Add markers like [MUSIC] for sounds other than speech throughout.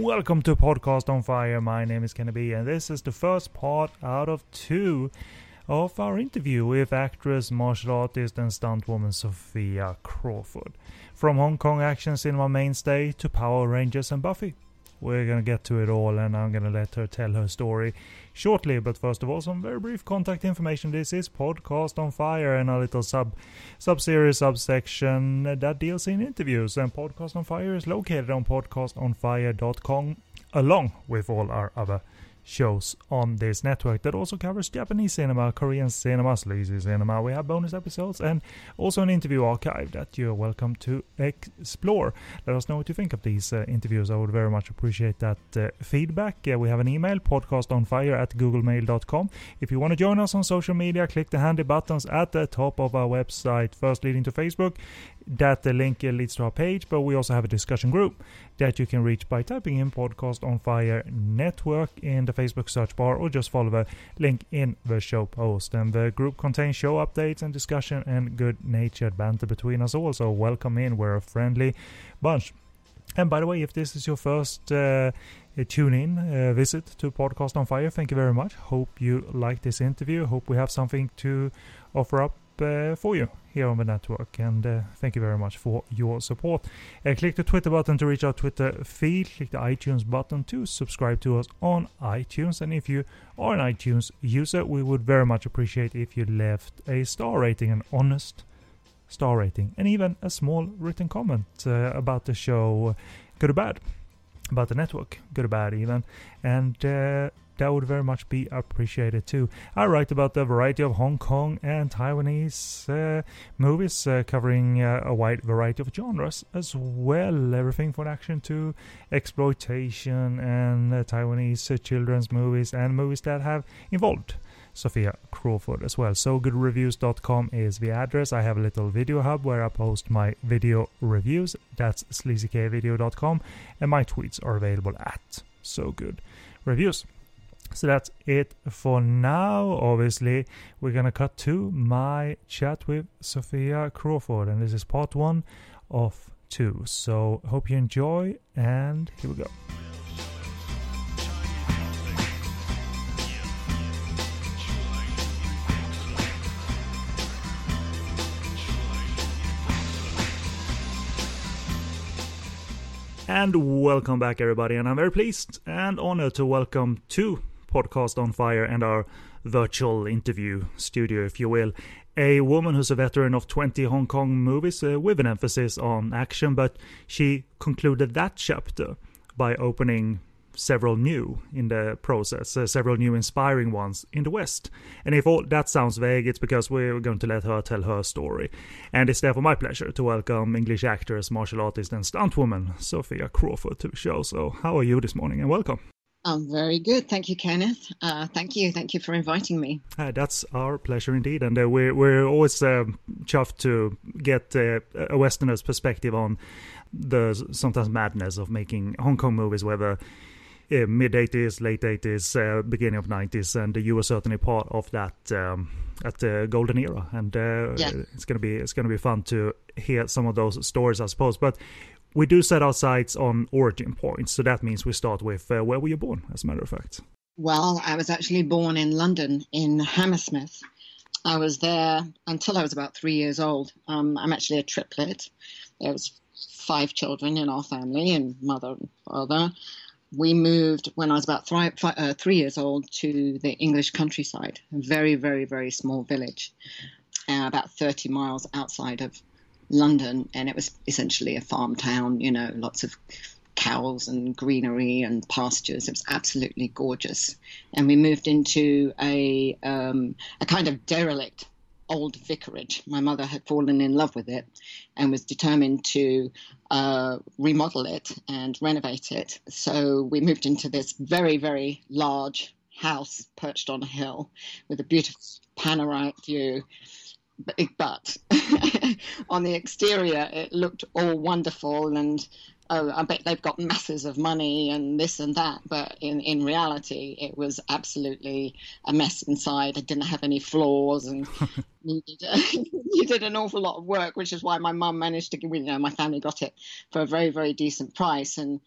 Welcome to Podcast on Fire. My name is Kenny B, and this is the first part out of two of our interview with actress, martial artist, and stuntwoman Sophia Crawford. From Hong Kong action cinema mainstay to Power Rangers and Buffy. We're gonna get to it all, and I'm gonna let her tell her story shortly. But first of all, some very brief contact information. This is Podcast on Fire, and a little sub sub series subsection that deals in interviews. And Podcast on Fire is located on podcastonfire.com, along with all our other shows on this network that also covers Japanese cinema, Korean cinema, sleazy cinema. We have bonus episodes and also an interview archive that you're welcome to explore. Let us know what you think of these uh, interviews. I would very much appreciate that uh, feedback. Uh, we have an email, podcastonfire at googlemail.com. If you want to join us on social media, click the handy buttons at the top of our website, first leading to Facebook that the link leads to our page, but we also have a discussion group that you can reach by typing in Podcast on Fire Network in the Facebook search bar or just follow the link in the show post. And the group contains show updates and discussion and good natured banter between us all. So welcome in, we're a friendly bunch. And by the way, if this is your first uh, tune in uh, visit to Podcast on Fire, thank you very much. Hope you like this interview. Hope we have something to offer up uh, for you here on the network. And uh, thank you very much for your support. Uh, click the Twitter button to reach our Twitter feed. Click the iTunes button to subscribe to us on iTunes. And if you are an iTunes user, we would very much appreciate if you left a star rating, an honest star rating, and even a small written comment uh, about the show, good or bad, about the network, good or bad even. And that would very much be appreciated too. I write about the variety of Hong Kong and Taiwanese uh, movies uh, covering uh, a wide variety of genres as well. Everything from action to exploitation and uh, Taiwanese uh, children's movies and movies that have involved. Sophia Crawford as well. So goodreviews.com is the address. I have a little video hub where I post my video reviews. That's sleazykvideo.com and my tweets are available at so good reviews. So that's it for now. Obviously, we're gonna cut to my chat with Sophia Crawford, and this is part one of two. So hope you enjoy, and here we go. And welcome back, everybody. And I'm very pleased and honored to welcome two podcast on fire and our virtual interview studio, if you will. A woman who's a veteran of 20 Hong Kong movies uh, with an emphasis on action, but she concluded that chapter by opening several new in the process, uh, several new inspiring ones in the West. And if all that sounds vague, it's because we're going to let her tell her story. And it's therefore my pleasure to welcome English actress, martial artist, and stuntwoman Sophia Crawford to the show. So, how are you this morning? And welcome. I'm very good. Thank you, Kenneth. Uh, thank you. Thank you for inviting me. Uh, that's our pleasure indeed. And uh, we're, we're always um, chuffed to get uh, a Westerner's perspective on the sometimes madness of making Hong Kong movies, whether uh, mid 80s, late 80s, uh, beginning of 90s. And you were certainly part of that. Um, at the golden era, and yeah. it's gonna be it's gonna be fun to hear some of those stories, I suppose. But we do set our sights on origin points, so that means we start with uh, where were you born, as a matter of fact? Well, I was actually born in London, in Hammersmith. I was there until I was about three years old. Um, I'm actually a triplet. There was five children in our family, and mother and father. We moved when I was about three, uh, three years old to the English countryside, a very, very, very small village, uh, about 30 miles outside of London, and it was essentially a farm town. You know, lots of cows and greenery and pastures. It was absolutely gorgeous. And we moved into a um, a kind of derelict old vicarage. My mother had fallen in love with it and was determined to uh, remodel it and renovate it. So we moved into this very, very large house perched on a hill with a beautiful panoramic view but [LAUGHS] on the exterior it looked all wonderful and oh i bet they've got masses of money and this and that but in, in reality it was absolutely a mess inside. It didn't have any floors and [LAUGHS] needed, [LAUGHS] needed an awful lot of work which is why my mum managed to you know my family got it for a very very decent price. And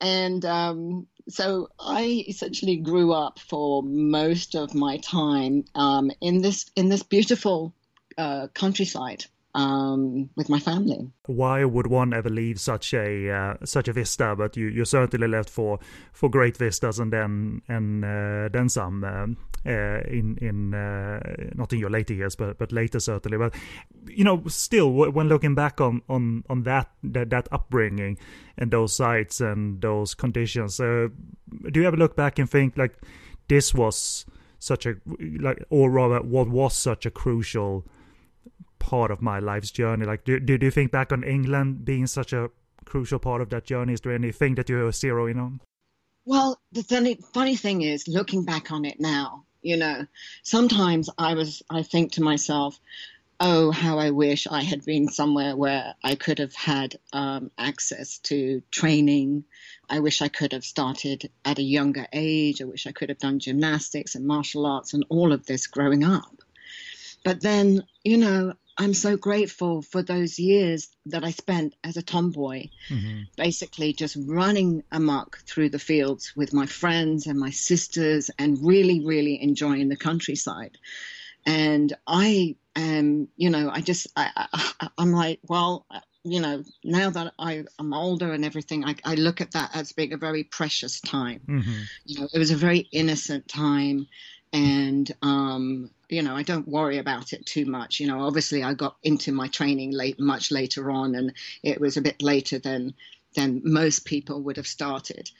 and um, so I essentially grew up for most of my time um, in this in this beautiful uh, countryside um, with my family. Why would one ever leave such a uh, such a vista? But you, you certainly left for for great vistas and then and uh, then some um, uh, in in uh, not in your later years, but but later certainly. But you know, still when looking back on on on that that, that upbringing and those sites and those conditions, uh, do you ever look back and think like this was such a like or rather what was such a crucial part of my life's journey. Like, do, do, do you think back on England being such a crucial part of that journey? Is there anything that you're zeroing on? Well, the funny, funny thing is, looking back on it now, you know, sometimes I was, I think to myself, oh, how I wish I had been somewhere where I could have had um, access to training. I wish I could have started at a younger age. I wish I could have done gymnastics and martial arts and all of this growing up. But then, you know, I'm so grateful for those years that I spent as a tomboy, mm-hmm. basically just running amok through the fields with my friends and my sisters and really, really enjoying the countryside. And I am, you know, I just, I, I, I'm like, well, you know, now that I, am older and everything, I, I, look at that as being a very precious time. Mm-hmm. You know, it was a very innocent time. And, um, you know, I don't worry about it too much. You know, obviously I got into my training late, much later on, and it was a bit later than than most people would have started.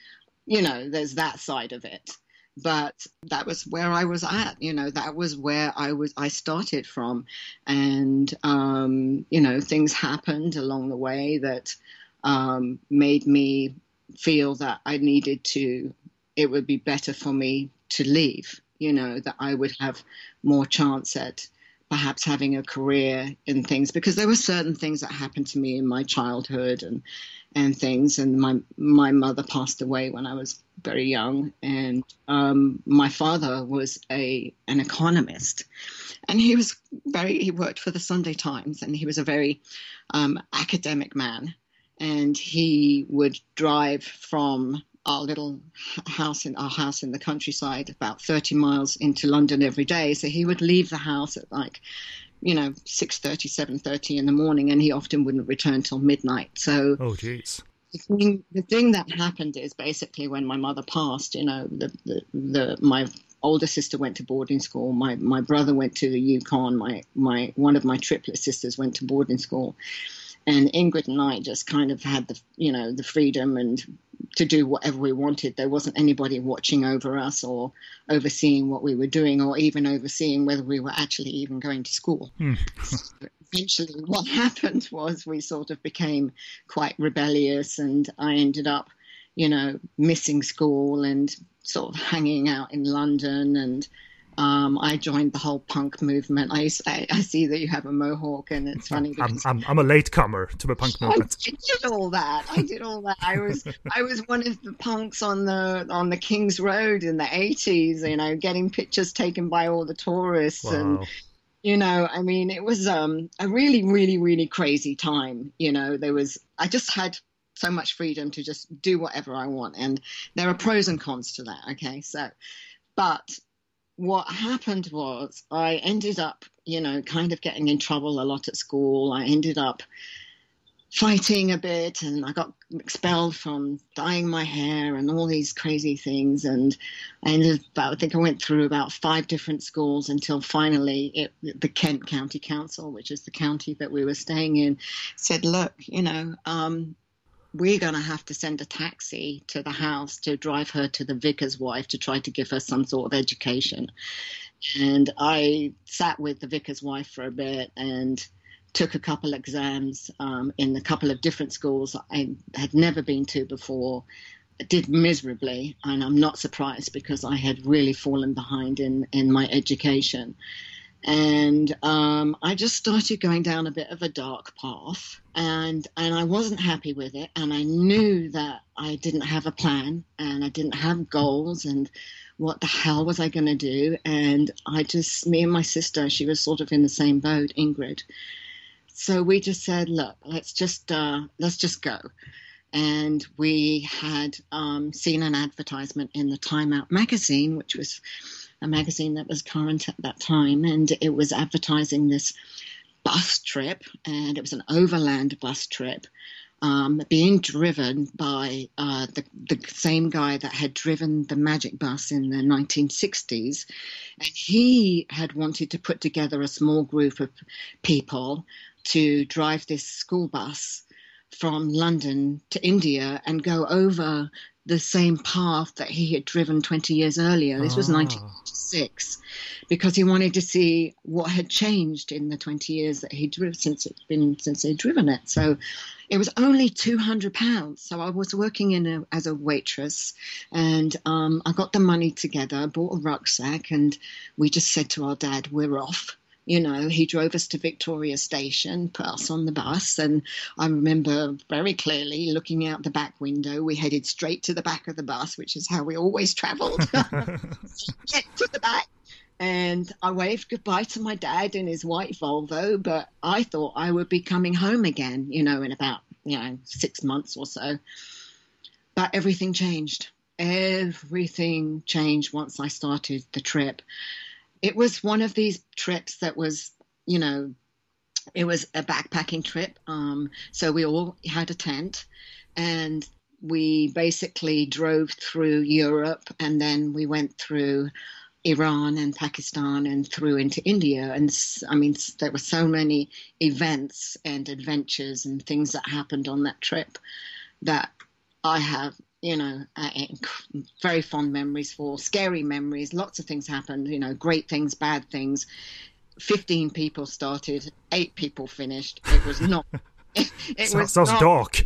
You know, there's that side of it. But that was where I was at. You know, that was where I was. I started from, and um, you know, things happened along the way that um, made me feel that I needed to. It would be better for me to leave you know, that I would have more chance at perhaps having a career in things because there were certain things that happened to me in my childhood and and things. And my my mother passed away when I was very young. And um, my father was a an economist. And he was very he worked for the Sunday Times. And he was a very um, academic man. And he would drive from our little house in our house in the countryside, about 30 miles into London every day. So he would leave the house at like, you know, 6.30, 7.30 in the morning, and he often wouldn't return till midnight. So, oh, jeez. The thing, the thing that happened is basically when my mother passed, you know, the, the, the my older sister went to boarding school. My my brother went to the Yukon. My my one of my triplet sisters went to boarding school, and Ingrid and I just kind of had the you know the freedom and to do whatever we wanted. There wasn't anybody watching over us or overseeing what we were doing or even overseeing whether we were actually even going to school. Mm. [LAUGHS] eventually, what [LAUGHS] happened was we sort of became quite rebellious, and I ended up, you know, missing school and sort of hanging out in London and um, I joined the whole punk movement. I, I, I, see that you have a mohawk, and it's funny. I'm, I'm, I'm a latecomer to the punk [LAUGHS] movement. I did all that. I did all that. I was I was one of the punks on the on the King's Road in the eighties. You know, getting pictures taken by all the tourists, wow. and you know, I mean, it was um, a really, really, really crazy time. You know, there was I just had so much freedom to just do whatever I want, and there are pros and cons to that. Okay, so, but what happened was I ended up, you know, kind of getting in trouble a lot at school. I ended up fighting a bit and I got expelled from dyeing my hair and all these crazy things. And I ended up, I think I went through about five different schools until finally it, the Kent County Council, which is the county that we were staying in, said, look, you know, um, we're going to have to send a taxi to the house to drive her to the vicar's wife to try to give her some sort of education. And I sat with the vicar's wife for a bit and took a couple exams um, in a couple of different schools I had never been to before. did miserably, and I'm not surprised because I had really fallen behind in, in my education and um, I just started going down a bit of a dark path, and and I wasn't happy with it, and I knew that I didn't have a plan, and I didn't have goals, and what the hell was I going to do? And I just, me and my sister, she was sort of in the same boat, Ingrid. So we just said, look, let's just uh, let's just go. and we had um, seen an advertisement in the Time Out magazine, which was a magazine that was current at that time, and it was advertising this bus trip, and it was an overland bus trip. Um, being driven by uh, the, the same guy that had driven the Magic Bus in the 1960s. And he had wanted to put together a small group of people to drive this school bus from London to India and go over the same path that he had driven 20 years earlier. This was 1996 because he wanted to see what had changed in the 20 years that he'd driven since it's been since he'd driven it. So it was only 200 pounds. So I was working in a, as a waitress and um, I got the money together, bought a rucksack and we just said to our dad, we're off you know, he drove us to Victoria Station, put us on the bus, and I remember very clearly looking out the back window. We headed straight to the back of the bus, which is how we always travelled. Get [LAUGHS] to the back. And I waved goodbye to my dad in his white Volvo, but I thought I would be coming home again, you know, in about, you know, six months or so. But everything changed. Everything changed once I started the trip it was one of these trips that was, you know, it was a backpacking trip. Um, so we all had a tent and we basically drove through Europe and then we went through Iran and Pakistan and through into India. And I mean, there were so many events and adventures and things that happened on that trip that I have you know, uh, very fond memories for, scary memories. Lots of things happened, you know, great things, bad things. 15 people started, eight people finished. It was [LAUGHS] not. It, it so, was sounds not, dark.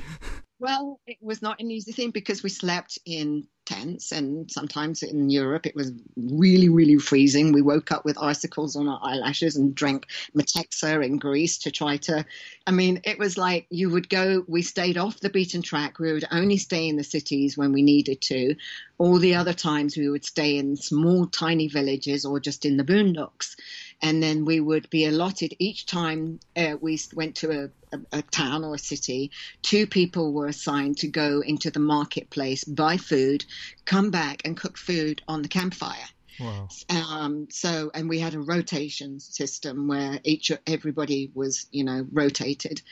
Well, it was not an easy thing because we slept in tents, and sometimes in Europe it was really, really freezing. We woke up with icicles on our eyelashes and drank Metaxa in Greece to try to. I mean, it was like you would go. We stayed off the beaten track. We would only stay in the cities when we needed to. All the other times we would stay in small, tiny villages or just in the boondocks and then we would be allotted each time uh, we went to a, a, a, town or a city. Two people were assigned to go into the marketplace, buy food, come back and cook food on the campfire. Wow. Um, so, and we had a rotation system where each everybody was, you know, rotated.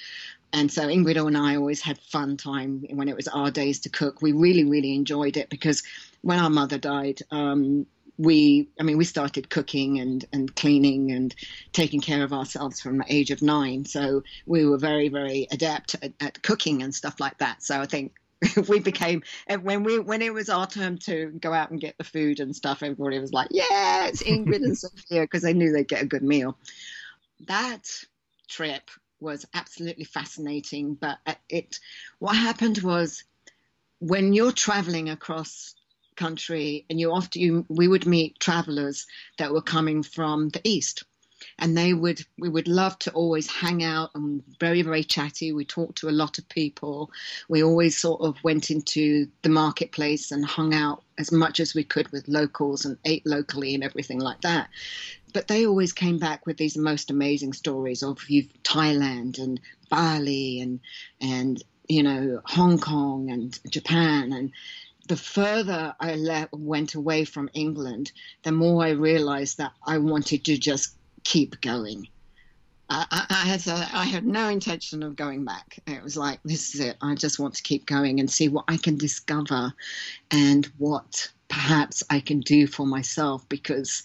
And so Ingrid and I always had fun time when it was our days to cook. We really, really enjoyed it because when our mother died, um, we, I mean, we started cooking and, and cleaning and taking care of ourselves from the age of nine. So we were very, very adept at, at cooking and stuff like that. So I think [LAUGHS] we became when we when it was our turn to go out and get the food and stuff everybody was like yeah it's ingrid and [LAUGHS] sophia because they knew they'd get a good meal. That trip was absolutely fascinating but it what happened was when you're traveling across country, and you often you, we would meet travelers that were coming from the east, and they would we would love to always hang out and very very chatty. We talked to a lot of people. We always sort of went into the marketplace and hung out as much as we could with locals and ate locally and everything like that. But they always came back with these most amazing stories of Thailand and Bali and and you know Hong Kong and Japan and the further I le- went away from England, the more I realized that I wanted to just keep going. I, I, had had no intention of going back. It was like this is it. I just want to keep going and see what I can discover, and what perhaps I can do for myself because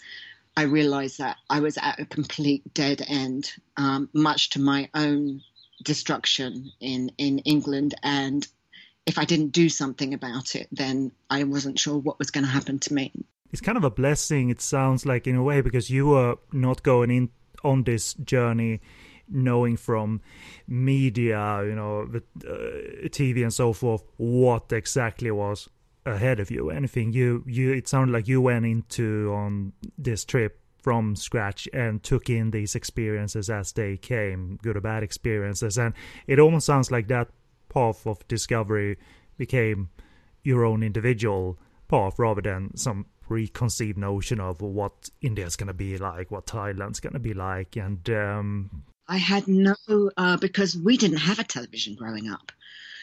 I realized that I was at a complete dead end, um, much to my own destruction in in England and if I didn't do something about it, then I wasn't sure what was going to happen to me. It's kind of a blessing, it sounds like, in a way, because you were not going in on this journey knowing from media, you know, the, uh, TV and so forth, what exactly was ahead of you. Anything you, you, it sounded like you went into on this trip from scratch and took in these experiences as they came, good or bad experiences. And it almost sounds like that path of discovery became your own individual path rather than some preconceived notion of what India's going to be like, what Thailand's going to be like, and um... I had no uh, because we didn't have a television growing up.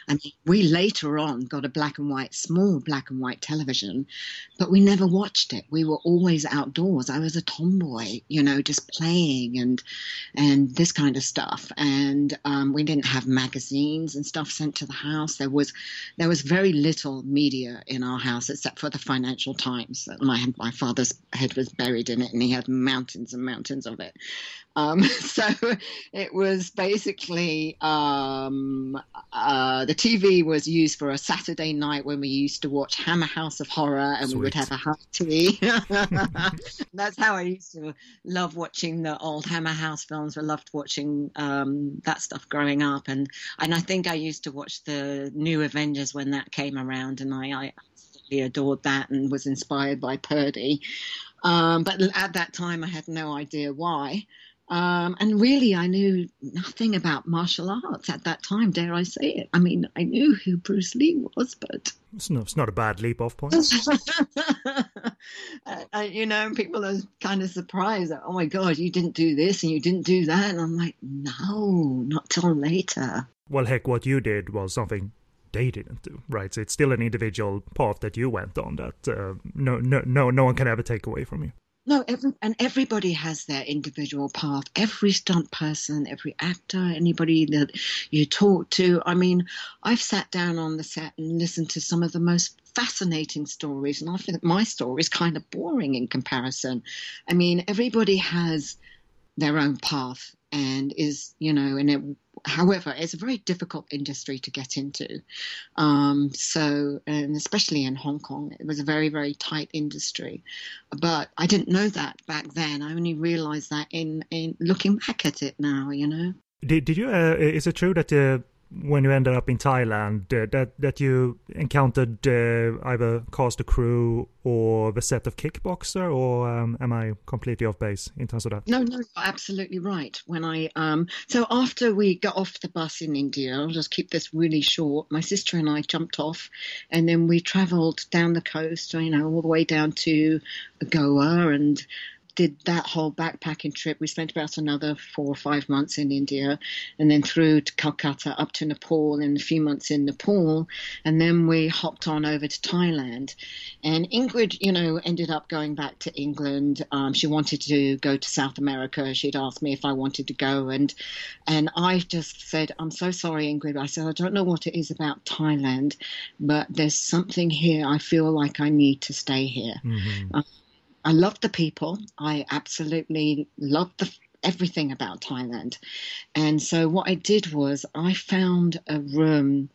I mean, we later on got a black and white, small black and white television, but we never watched it. We were always outdoors. I was a tomboy, you know, just playing and and this kind of stuff. And um, we didn't have magazines and stuff sent to the house. There was there was very little media in our house except for the Financial Times. My my father's head was buried in it, and he had mountains and mountains of it. Um, [LAUGHS] so it was basically um, uh, the TV was used for a Saturday night when we used to watch Hammer House of Horror and Sweet. we would have a hot tea. [LAUGHS] That's how I used to love watching the old Hammer House films. I loved watching um, that stuff growing up, and and I think I used to watch the New Avengers when that came around, and I, I adored that and was inspired by Purdey. Um, but at that time, I had no idea why. Um, and really, I knew nothing about martial arts at that time, dare I say it. I mean, I knew who Bruce Lee was, but. It's not, it's not a bad leap off point. [LAUGHS] uh, you know, people are kind of surprised that, oh my God, you didn't do this and you didn't do that. And I'm like, no, not till later. Well, heck, what you did was something they didn't do, right? So it's still an individual path that you went on that uh, no, no, no, no one can ever take away from you. No, every, and everybody has their individual path. Every stunt person, every actor, anybody that you talk to. I mean, I've sat down on the set and listened to some of the most fascinating stories, and I think my story is kind of boring in comparison. I mean, everybody has their own path and is, you know, and it however, it's a very difficult industry to get into. Um, so, and especially in Hong Kong, it was a very, very tight industry. But I didn't know that back then. I only realized that in, in looking back at it now, you know. Did, did you, uh, is it true that uh, when you ended up in Thailand uh, that that you encountered uh, either cast a crew or the set of kickboxer, or um, am I completely off base in terms of that? No, no, absolutely right. When I um, so after we got off the bus in India, I'll just keep this really short. My sister and I jumped off, and then we travelled down the coast, you know, all the way down to Goa and did that whole backpacking trip. We spent about another four or five months in India and then through to Calcutta up to Nepal and a few months in Nepal. And then we hopped on over to Thailand. And Ingrid, you know, ended up going back to England. Um, she wanted to go to South America. She'd asked me if I wanted to go. And, and I just said, I'm so sorry, Ingrid. I said, I don't know what it is about Thailand, but there's something here. I feel like I need to stay here. Mm-hmm. I love the people. I absolutely love the everything about Thailand. And so what I did was I found a room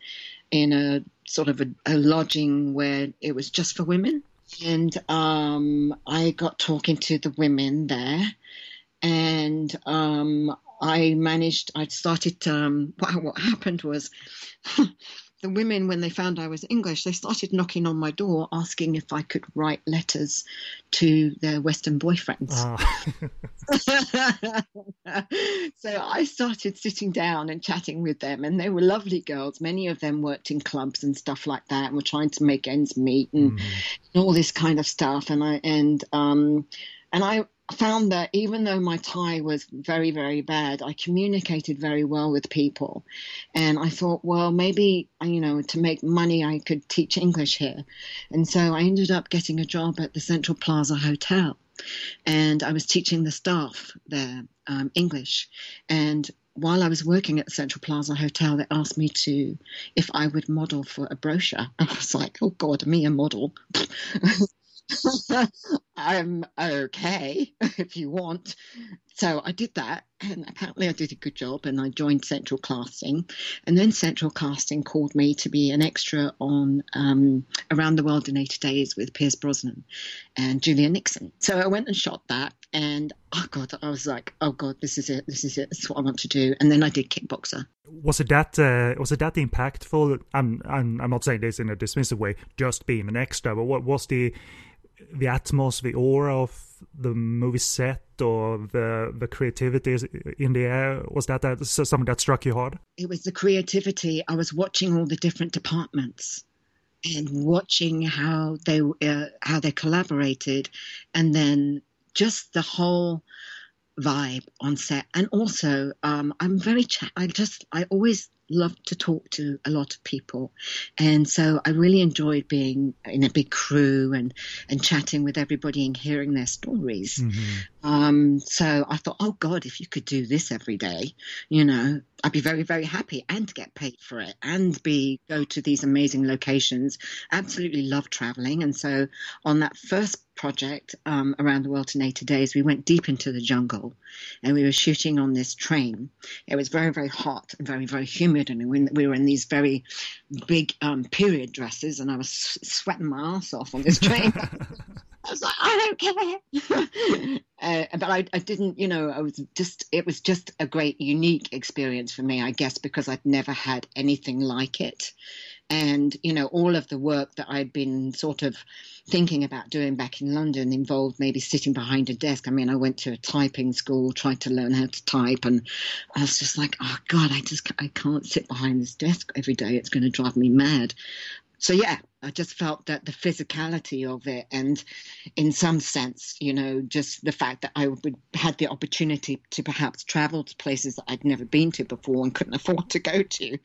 in a sort of a, a lodging where it was just for women. And um, I got talking to the women there, and um, I managed. I started. Um, what, [LAUGHS] what happened was [LAUGHS] the women, when they found I was English, they started knocking on my door asking if I could write letters to their Western boyfriends. Oh. [LAUGHS] so I started sitting down and chatting with them, and they were lovely girls. Many of them worked in clubs and stuff like that, and were trying to make ends meet and, mm. and all this kind of stuff. And I and um, and I found that even though my Thai was very, very bad, I communicated very well with people. And I thought, well, maybe, you know, to make money, I could teach English here. And so I ended up getting a job at the Central Plaza Hotel. And I was teaching the staff there um, English. And while I was working at the Central Plaza Hotel, they asked me to, if I would model for a brochure. [LAUGHS] I was like, oh God, me a model. [LAUGHS] [LAUGHS] I'm okay if you want. So I did that, and apparently I did a good job, and I joined Central Casting. And then Central Casting called me to be an extra on um, Around the World in 80 Days with Pierce Brosnan and Julia Nickson. So I went and shot that, and oh God, I was like, oh God, this is it, this is it, this is what I want to do. And then I did Kickboxer. Was it that uh, was it that impactful? I'm I'm I'm not saying this in a dismissive way, just being an extra, but what was the the atmosphere, the aura of the movie set or the the creativity in the air was that, that something that struck you hard? It was the creativity. I was watching all the different departments and watching how they uh, how they collaborated and then just the whole vibe on set. And also um, i'm very ch- i just i always love to talk to a lot of people. And so I really enjoyed being in a big crew and, and chatting with everybody and hearing their stories. Mm-hmm. Um, so I thought, oh God, if you could do this every day, you know, I'd be very, very happy and get paid for it and be go to these amazing locations. Absolutely love traveling. And so on that first project um, around the world in 80 days, we went deep into the jungle and we were shooting on this train. It was very, very hot and very, very humid. And we were in these very big um, period dresses and I was sweating my ass off on this train. [LAUGHS] I was like, I don't care. [LAUGHS] uh, but I, I didn't, you know, I was just, it was just a great, unique experience for me, I guess, because I'd never had anything like it. And, you know, all of the work that I'd been sort of thinking about doing back in London involved maybe sitting behind a desk. I mean, I went to a typing school, tried to learn how to type, and I was just like, oh God, I just I can't sit behind this desk every day. It's going to drive me mad. So yeah, I just felt that the physicality of it, and in some sense, you know, just the fact that I would had the opportunity to perhaps travel to places that I'd never been to before and couldn't [LAUGHS] afford to go to,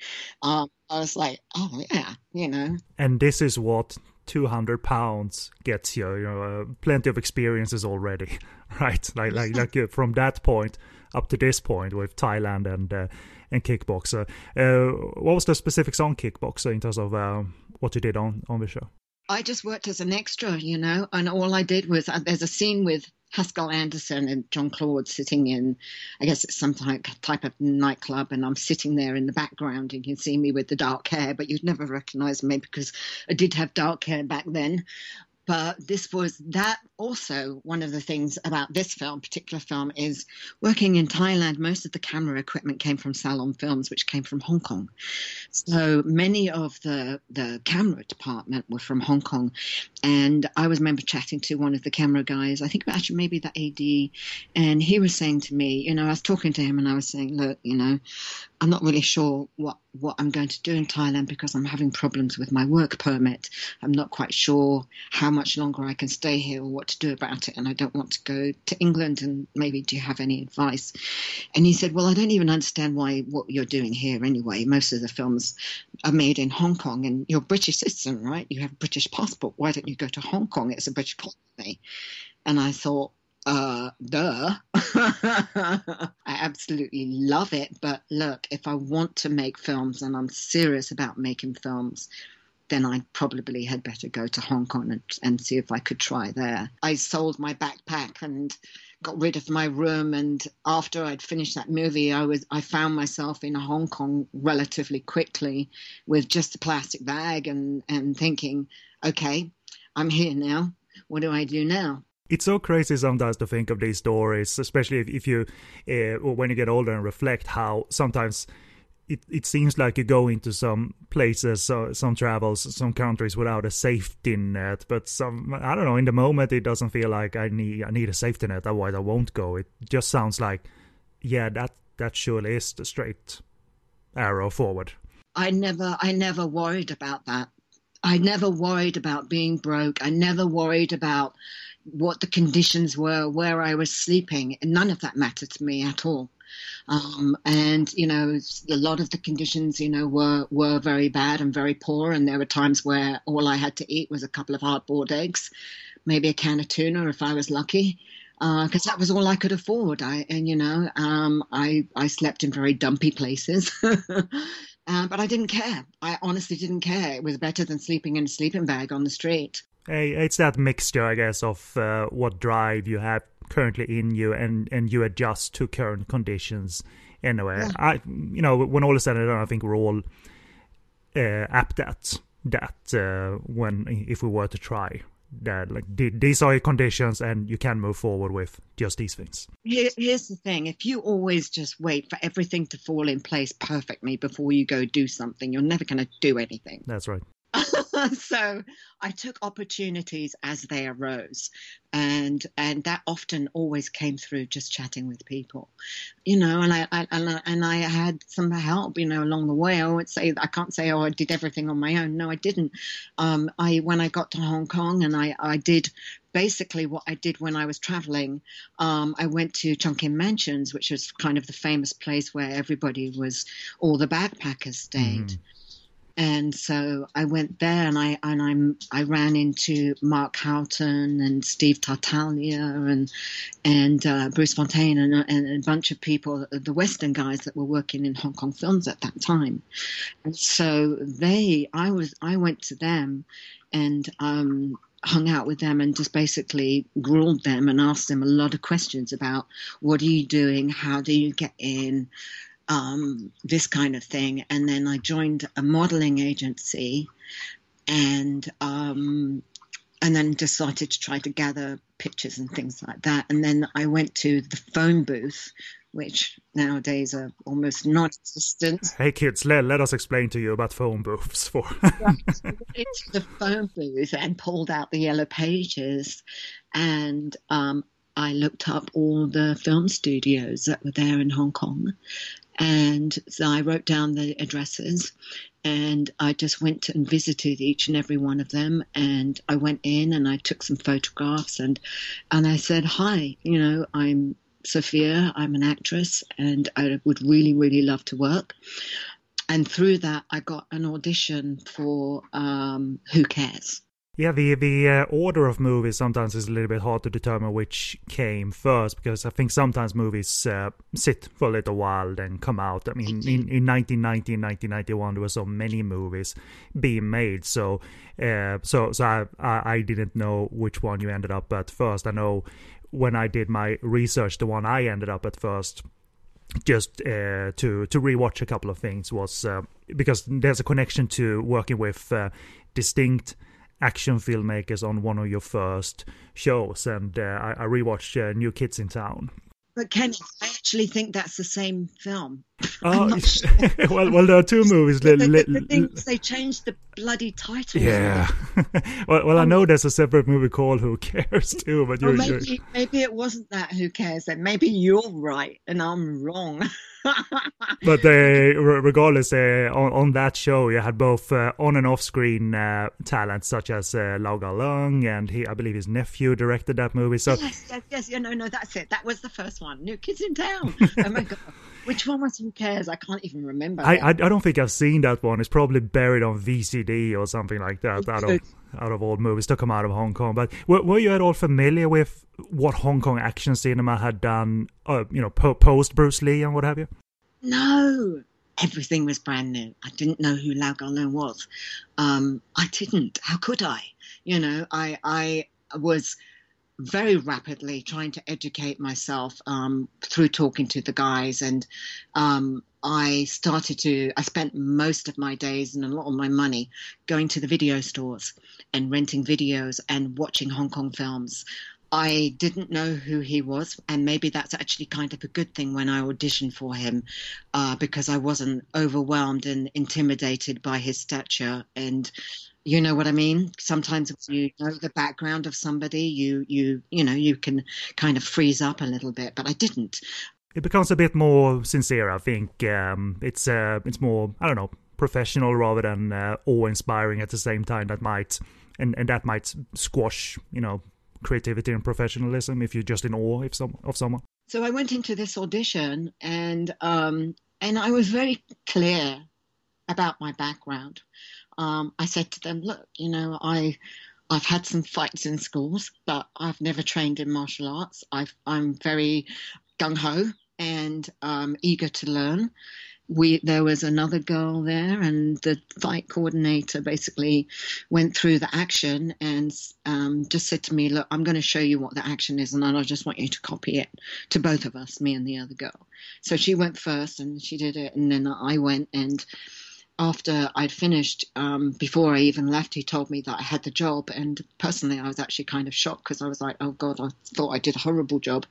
um, I was like, oh yeah, you know. And this is what 200 pounds gets you, you know, uh, plenty of experiences already, [LAUGHS] right? Like like like uh, from that point up to this point with Thailand and uh, and kickboxer. Uh, what was the specifics on kickboxer in terms of uh, what you did on on the show? I just worked as an extra, you know, and all I did was uh, there's a scene with Haskell Anderson and John Claude sitting in, I guess it's some type, type of nightclub, and I'm sitting there in the background. And you can see me with the dark hair, but you'd never recognize me because I did have dark hair back then. But this was that also one of the things about this film, particular film, is working in Thailand. Most of the camera equipment came from Salon Films, which came from Hong Kong. So many of the the camera department were from Hong Kong, and I was remember chatting to one of the camera guys. I think actually maybe the AD, and he was saying to me, you know, I was talking to him and I was saying, look, you know, I'm not really sure what, what I'm going to do in Thailand because I'm having problems with my work permit. I'm not quite sure how much longer I can stay here or what to do about it. And I don't want to go to England. And maybe do you have any advice? And he said, Well, I don't even understand why what you're doing here anyway. Most of the films are made in Hong Kong and you're a British citizen, right? You have a British passport. Why don't you go to Hong Kong? It's a British colony. And I thought, uh, duh. [LAUGHS] I absolutely love it. But look, if I want to make films and I'm serious about making films, then I probably had better go to Hong Kong and, and see if I could try there. I sold my backpack and got rid of my room and after I'd finished that movie I was I found myself in Hong Kong relatively quickly with just a plastic bag and and thinking okay I'm here now what do I do now it's so crazy sometimes to think of these stories, especially if, if you, uh, when you get older and reflect how sometimes it, it seems like you go into some places, uh, some travels, some countries without a safety net. But some, I don't know, in the moment it doesn't feel like I need I need a safety net, otherwise I won't go. It just sounds like, yeah, that that surely is the straight arrow forward. I never I never worried about that. I never worried about being broke. I never worried about what the conditions were, where I was sleeping. None of that mattered to me at all. Um, and you know, a lot of the conditions, you know, were were very bad and very poor. And there were times where all I had to eat was a couple of hard-boiled eggs, maybe a can of tuna if I was lucky, because uh, that was all I could afford. I and you know, um, I I slept in very dumpy places. [LAUGHS] Uh, but I didn't care. I honestly didn't care. It was better than sleeping in a sleeping bag on the street Hey, it's that mixture, I guess, of uh, what drive you have currently in you, and and you adjust to current conditions. Anyway, yeah. I, you know, when all is said and done, I think we're all uh, apt at that uh, when if we were to try that like these are your conditions and you can move forward with just these things. Here's the thing. If you always just wait for everything to fall in place perfectly before you go do something you're never going to do anything. That's right [LAUGHS] [LAUGHS] so I took opportunities as they arose, and and that often always came through just chatting with people, you know. And I, I and I, and I had some help, you know, along the way. I would say I can't say oh I did everything on my own. No, I didn't. Um, I when I got to Hong Kong and I I did basically what I did when I was traveling. Um, I went to Chungking Mansions, which was kind of the famous place where everybody was, all the backpackers stayed. Mm. And so I went there, and I and I'm I ran into Mark Houghton and Steve Tartalia and and uh, Bruce Fontaine and, and, a bunch of people, the Western guys that were working in Hong Kong films at that time. And so they, I was, I went to them, and um, hung out with them and just basically grilled them and asked them a lot of questions about what are you doing, how do you get in, um, this kind of thing. And then I joined a modeling agency and um, and then decided to try to gather pictures and things like that. And then I went to the phone booth, which nowadays are almost non-existent. Hey kids, let, let us explain to you about phone booths for [LAUGHS] [LAUGHS] into the phone booth and pulled out the yellow pages and um, I looked up all the film studios that were there in Hong Kong and so I wrote down the addresses and I just went and visited each and every one of them. And I went in and I took some photographs and, and I said, Hi, you know, I'm Sophia, I'm an actress and I would really, really love to work. And through that, I got an audition for um, Who Cares? Yeah, the the uh, order of movies sometimes is a little bit hard to determine which came first because I think sometimes movies uh, sit for a little while then come out. I mean, in, in 1990 and 1991 there were so many movies being made, so uh, so so I, I, I didn't know which one you ended up at first. I know when I did my research, the one I ended up at first just uh, to to rewatch a couple of things was uh, because there's a connection to working with uh, distinct action filmmakers on one of your first shows, and uh, I, I rewatched uh, New Kids in Town. But Ken, I actually think that's the same film. Oh, [LAUGHS] well, well, there are two movies. the, the, they changed the bloody title. Yeah. [LAUGHS] well, well, I know there's a separate movie called Who Cares [LAUGHS] too, but you're, maybe, you're... maybe it wasn't that Who Cares. Then maybe you're right and I'm wrong. but uh, regardless, uh, on, on, that show, you had both uh, on and off screen uh, talents such as uh, Lau Kar Leung, and he, I believe his nephew directed that movie. So yes, yes, yes. Yeah, no, no, that's it. That was the first one. New Kids in Town. Oh my god. Which one was Who Cares? I can't even remember. I, I, I don't think I've seen that one. It's probably buried on VCD or something like that. Out of out of old movies to come out of Hong Kong. But were, were you at all familiar with what Hong Kong action cinema had done? Uh, you know, po- post Bruce Lee and what have you. No, everything was brand new. I didn't know who Lau Kar Leung was. Um, I didn't. How could I? You know, I I was very rapidly trying to educate myself um, through talking to the guys. And um, i started to i spent most of my days and a lot of my money going to the video stores and renting videos and watching hong kong films. I didn't know who he was, and maybe that's actually kind of a good thing when I auditioned for him, uh, because I wasn't overwhelmed and intimidated by his stature. And you know what I mean? Sometimes if you know the background of somebody, you you you know you can kind of freeze up a little bit, but I didn't. It becomes a bit more sincere. I think um, it's uh, it's more I don't know professional rather than uh, awe-inspiring at the same time. That might and and that might squash you know creativity and professionalism if you're just in awe of, some, of someone. So I went into this audition and um, and I was very clear about my background um, I said to them, look, you know, I, I've had some fights in schools, but I've never trained in martial arts. i am very gung ho and um, eager to learn. We there was another girl there, and the fight coordinator basically went through the action and um, just said to me, "Look, I'm going to show you what the action is, and I just want you to copy it to both of us, me and the other girl." So she went first, and she did it, and then I went and after I'd finished, um, before I even left, he told me that I had the job. And personally, I was actually kind of shocked because I was like, oh God, I thought I did a horrible job.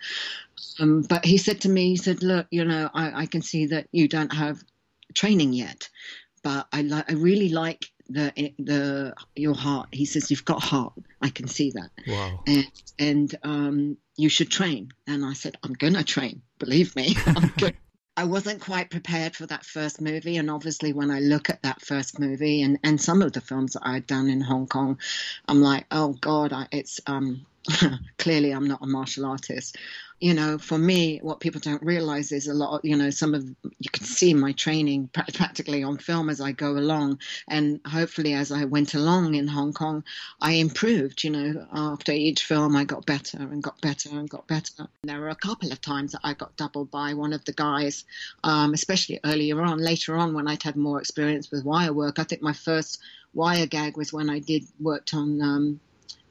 Um, but he said to me, he said, look, you know, I, I can see that you don't have training yet, but I, li- I really like the the your heart. He says you've got heart. I can see that. Wow. And and um, you should train. And I said I'm gonna train. Believe me, [LAUGHS] I'm good. I wasn't quite prepared for that first movie, and obviously, when I look at that first movie and, and some of the films that I'd done in Hong Kong, I'm like, oh God, I, it's um, [LAUGHS] clearly I'm not a martial artist you know, for me, what people don't realize is a lot, you know, some of, you can see my training practically on film as I go along. And hopefully, as I went along in Hong Kong, I improved, you know, after each film, I got better and got better and got better. And there were a couple of times that I got doubled by one of the guys, um, especially earlier on. Later on, when I'd had more experience with wire work, I think my first wire gag was when I did worked on um,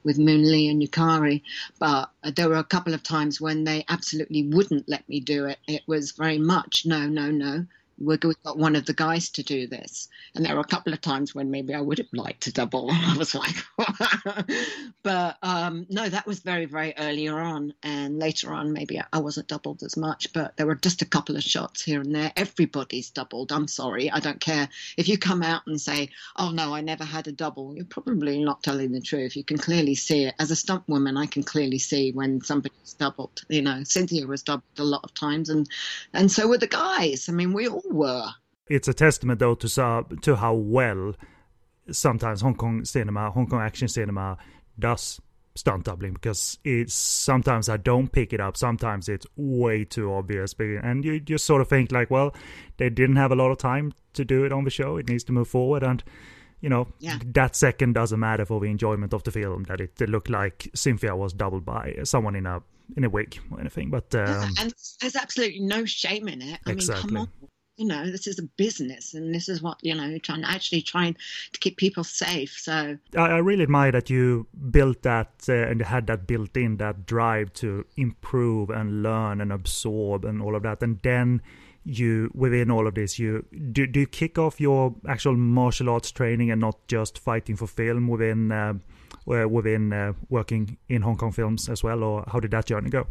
with Moon Lee and Yukari, but there were a couple of times when they absolutely wouldn't let me do it. It was very much no, no, no we've got one of the guys to do this. And there were a couple of times when maybe I would have liked to double. [LAUGHS] I was like, [LAUGHS] but um, no, that was very, very earlier on. And later on, maybe I wasn't doubled as much, but there were just a couple of shots here and there. Everybody's doubled. I'm sorry. I don't care. If you come out and say, oh, no, I never had a double, you're probably not telling the truth. You can clearly see it. As a stunt woman, I can clearly see when somebody's doubled. You know, Cynthia was doubled a lot of times, and, and so were the guys. I mean, we all were. It's a testament, though, to to how well sometimes Hong Kong cinema, Hong Kong action cinema, does stunt doubling because it's sometimes I don't pick it up. Sometimes it's way too obvious, and you just sort of think like, well, they didn't have a lot of time to do it on the show. It needs to move forward, and you know yeah. that second doesn't matter for the enjoyment of the film. That it, it looked like Cynthia was doubled by someone in a in a wig or anything. But um, and there's absolutely no shame in it. I exactly. mean, come on you know this is a business and this is what you know trying to actually trying to keep people safe so. I, I really admire that you built that uh, and had that built in that drive to improve and learn and absorb and all of that. And then you within all of this you do, do you kick off your actual martial arts training and not just fighting for film within uh, within uh, working in hong kong films as well or how did that journey go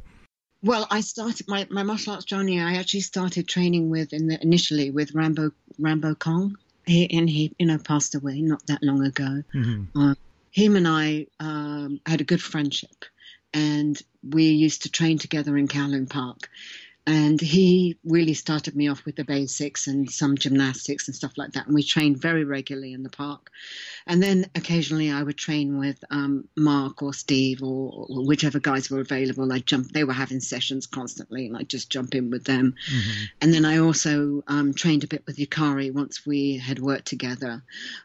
well, I started my, my martial arts journey. I actually started training with in the, initially with Rambo Rambo Kong. He and he you know passed away not that long ago. Mm-hmm. Uh, him and I um, had a good friendship, and we used to train together in Kowloon Park. And he really started me off with the basics and some gymnastics and stuff like that. And we trained very regularly in the park. And then occasionally I would train with um, Mark or Steve or, or, whichever guys were available. I'd jump, they were having sessions constantly and I'd just jump in with them. Mm-hmm. And then I also um, trained a bit with Yukari once we had worked together.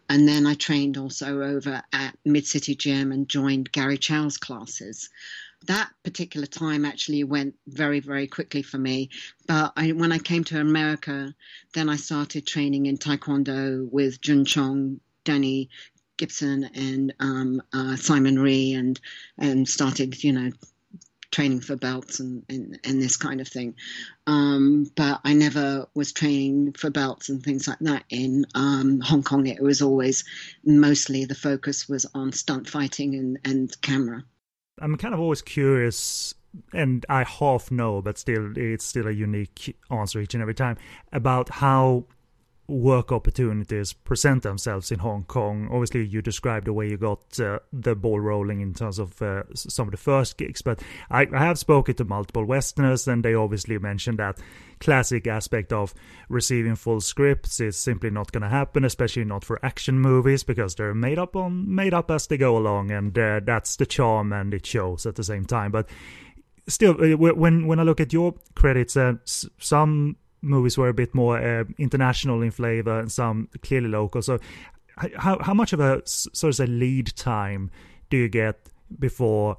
And then I trained also over at Mid City Gym and joined Gary Chow's classes that particular time actually went very, very quickly for me. But I, when I came to America, then I started training in Taekwondo with Jun Chong, Danny Gibson, and um, uh, Simon Rhee, and and started, you know, training for belts and, and, and this kind of thing. Um, but I never was training for belts and things like that in um, Hong Kong. It was always mostly the focus was on stunt fighting and, and camera. I'm kind of always curious, and I half know, but still, it's still a unique answer each and every time about how work opportunities present themselves in Hong Kong. Obviously, you described the way you got uh, the ball rolling in terms of uh, some of the first gigs, but I, I, have spoken to multiple Westerners, and they obviously mentioned that classic aspect of receiving full scripts is simply not going to happen, especially not for action movies because they're made up on made up as they go along, and uh, that's the charm, and it shows at the same time. But still, uh, when when I look at your credits, uh, some movies were a bit more uh, international in flavor and some clearly local. So, how how much of a sort of say lead time do you get before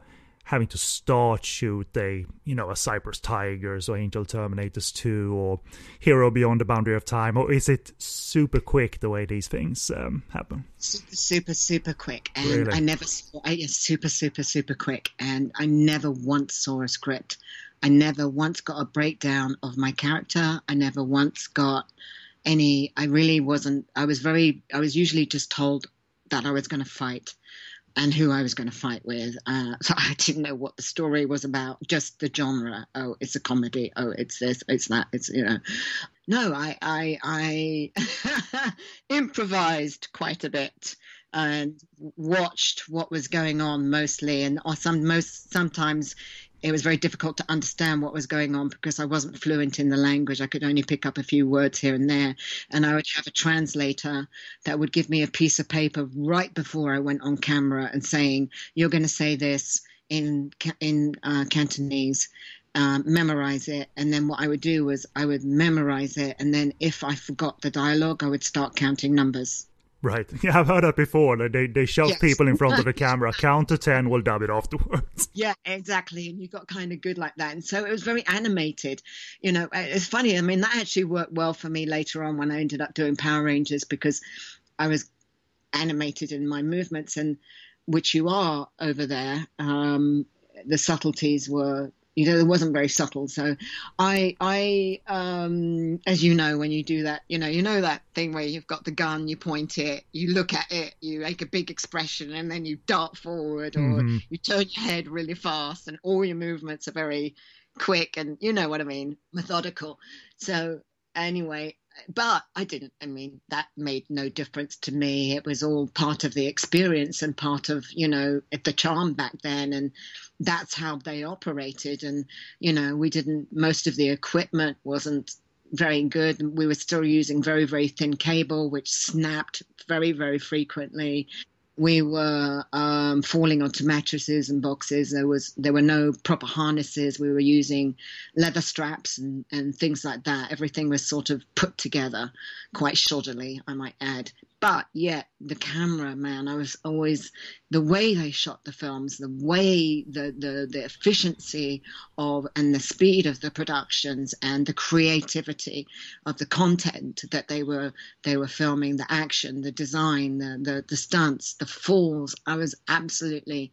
having to start shoot a you know a Cyprus Tigers or Angel Terminators 2 or Hero Beyond the Boundary of Time or is it super quick the way these things um, happen? Super super super quick and really? I never saw I, super super super quick and I never once saw a script I never once got a breakdown of my character. I never once got any. I really wasn't. I was very. I was usually just told that I was going to fight and who I was going to fight with. Uh, [LAUGHS] so I didn't know what the story was about, just the genre. Oh, it's a comedy. Oh, it's this, it's that. It's, you know. no, I I, I [LAUGHS] improvised quite a bit and watched what was going on mostly, and some most sometimes it was very difficult to understand what was going on because I wasn't fluent in the language. I could only pick up a few words here and there. And I would have a translator that would give me a piece of paper right before I went on camera and saying, You're going to say this in, in uh, Cantonese. Um, memorize it, and then what I would do was I would memorize it, and then if I forgot the dialogue, I would start counting numbers. Right. [LAUGHS] Yeah, I've heard that before. Like They they shove yes. people in front of the [LAUGHS] camera, count to ten, we'll dub it afterwards. [LAUGHS] Yeah, exactly. And you got kind of good like that. And so it was very animated. You know, it's funny. I mean, that actually worked well for me later on when I ended up doing Power Rangers because I was animated in my movements and which you are over there. Um, the subtleties were you know, it wasn't very subtle. So I, I, um, as you know, when you do that, you know, you know that thing where you've got the gun, you point it, you look at it, you make a big expression, and then you dart forward or mm-hmm. you turn your head really fast, and all your movements are very quick, and you know what I mean, methodical. So anyway, but I didn't. I mean, that made no difference to me. It was all part of the experience and part of, you know, the charm back then. And that's how they operated. And, you know, we didn't, most of the equipment wasn't very good. We were still using very, very thin cable, which snapped very, very frequently we were um, falling onto mattresses and boxes. There was there were no proper harnesses. We were using leather straps and, and things like that. Everything was sort of put together quite shoddily, I might add but yet the camera man i was always the way they shot the films the way the, the the efficiency of and the speed of the productions and the creativity of the content that they were they were filming the action the design the the, the stunts the falls i was absolutely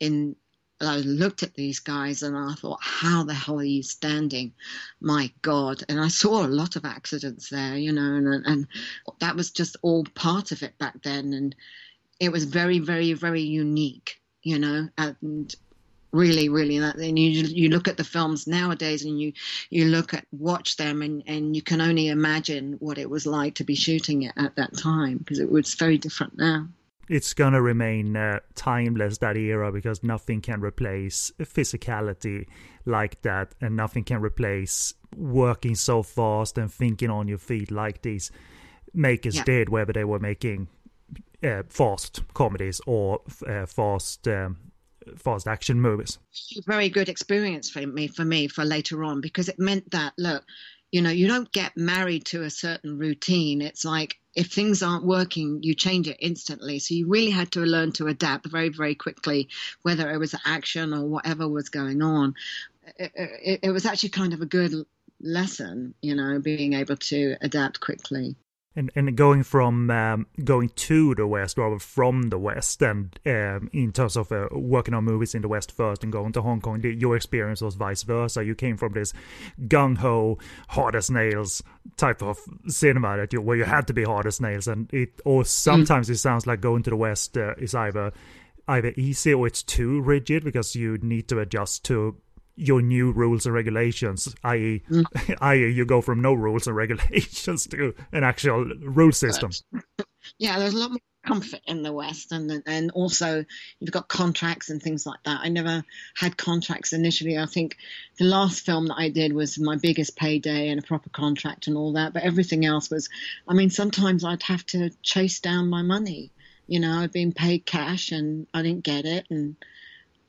in I looked at these guys and I thought, how the hell are you standing? My God. And I saw a lot of accidents there, you know, and, and that was just all part of it back then. And it was very, very, very unique, you know, and really, really. And you, you look at the films nowadays and you, you look at, watch them and, and you can only imagine what it was like to be shooting it at that time because it was very different now it's gonna remain uh, timeless that era because nothing can replace physicality like that, and nothing can replace working so fast and thinking on your feet like these makers yeah. did, whether they were making uh, fast comedies or uh, fast. Um, fast action movies. Very good experience for me for me for later on because it meant that look, you know, you don't get married to a certain routine. It's like if things aren't working, you change it instantly. So you really had to learn to adapt very, very quickly, whether it was action or whatever was going on. It, it, it was actually kind of a good lesson, you know, being able to adapt quickly and and going from um, going to the west rather from the west and um, in terms of uh, working on movies in the west first and going to hong kong the, your experience was vice versa you came from this gung-ho hard as nails type of cinema that you where you had to be hard as nails and it or sometimes mm. it sounds like going to the west uh, is either either easy or it's too rigid because you need to adjust to your new rules and regulations, i.e., mm. [LAUGHS] i.e., you go from no rules and regulations to an actual rule system. [LAUGHS] Yeah, there's a lot more comfort in the West, and and also you've got contracts and things like that. I never had contracts initially. I think the last film that I did was my biggest payday and a proper contract and all that, but everything else was. I mean, sometimes I'd have to chase down my money. You know, I'd been paid cash and I didn't get it, and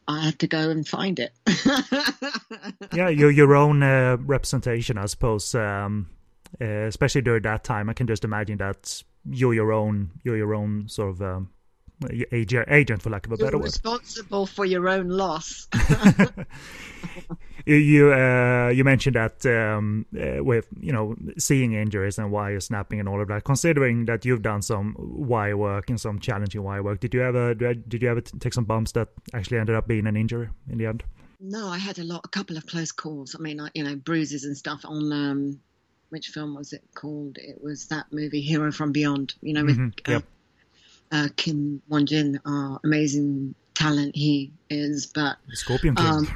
I had to go and find it. [LAUGHS] yeah, your your own uh, representation, I suppose. Um, uh, especially during that time, I can just imagine that you're your own, you're your own sort of um, agent, for lack of a better You're word. Responsible for your own loss. [LAUGHS] [LAUGHS] you uh, you mentioned that um, uh, with you know seeing injuries and wire snapping and all of that. Considering that you've done some wire work and some challenging wire work, did you ever did you ever take some bumps that actually ended up being an injury in the end? No, I had a lot, a couple of close calls. I mean, you know, bruises and stuff on. Um, which film was it called? It was that movie, Hero from Beyond. You know, with mm-hmm. yep. uh, Kim Won Jin, uh, amazing talent he is, but Scorpion King. Um,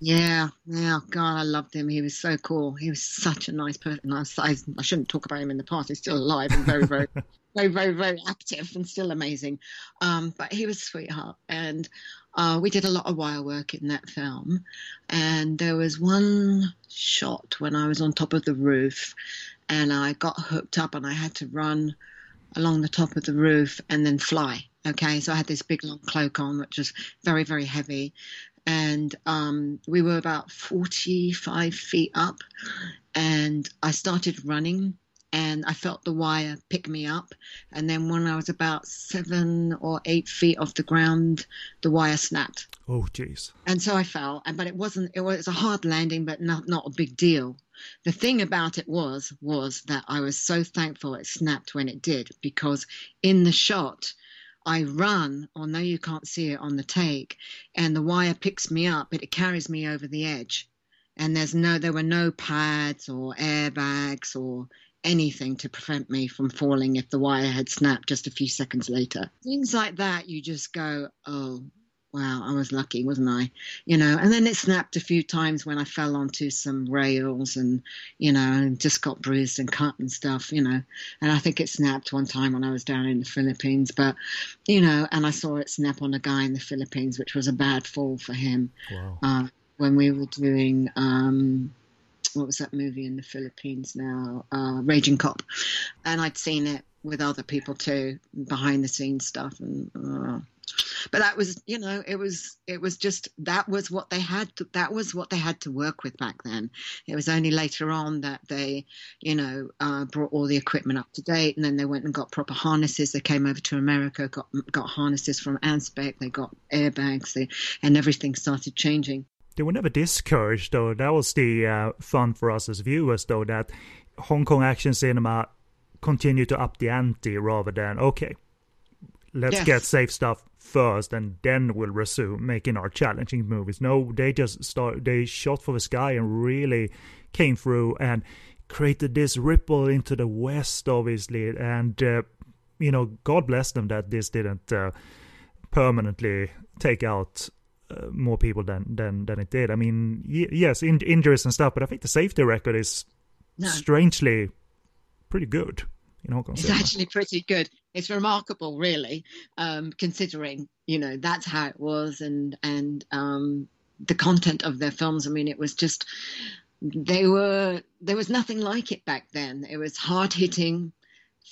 Yeah, yeah, God, I loved him. He was so cool. He was such a nice person. I, I, I shouldn't talk about him in the past. He's still alive and very, very, [LAUGHS] very, very, very active and still amazing. Um, but he was a sweetheart, and uh, we did a lot of wire work in that film. And there was one shot when I was on top of the roof, and I got hooked up, and I had to run along the top of the roof and then fly. Okay, so I had this big long cloak on, which was very, very heavy. And um, we were about 45 feet up. And I started running and I felt the wire pick me up. And then when I was about seven or eight feet off the ground, the wire snapped. Oh, jeez. And so I fell. But it wasn't, it was a hard landing, but not, not a big deal. The thing about it was, was that I was so thankful it snapped when it did because in the shot, I run, although you can't see it on the take, and the wire picks me up, but it carries me over the edge. And there's no, there were no pads or airbags or anything to prevent me from falling if the wire had snapped just a few seconds later. Things like that, you just go, oh, wow, I was lucky, wasn't I? You know, and then it snapped a few times when I fell onto some rails and, you know, and just got bruised and cut and stuff, you know. And I think it snapped one time when I was down in the Philippines, but, you know, and I saw it snap on a guy in the Philippines, which was a bad fall for him. Wow. Uh, when we were doing, um, what was that movie in the Philippines now? Uh, Raging Cop. And I'd seen it with other people too, behind the scenes stuff. And, uh, but that was you know it was it was just that was what they had to, that was what they had to work with back then it was only later on that they you know uh, brought all the equipment up to date and then they went and got proper harnesses they came over to america got got harnesses from anspec they got airbags they, and everything started changing they were never discouraged though that was the uh, fun for us as viewers though that hong kong action cinema continued to up the ante rather than okay let's Yes. get safe stuff first and then we'll resume making our challenging movies no they just start they shot for the sky and really came through and created this ripple into the west obviously and uh, you know god bless them that this didn't uh, permanently take out more people than than than it did i mean y- yes in- injuries and stuff but i think the safety record is No. strangely pretty good in hong kong It's cinema. actually pretty good. It's remarkable, really, um, considering you know that's how it was, and and um, the content of their films. I mean, it was just they were there was nothing like it back then. It was hard hitting,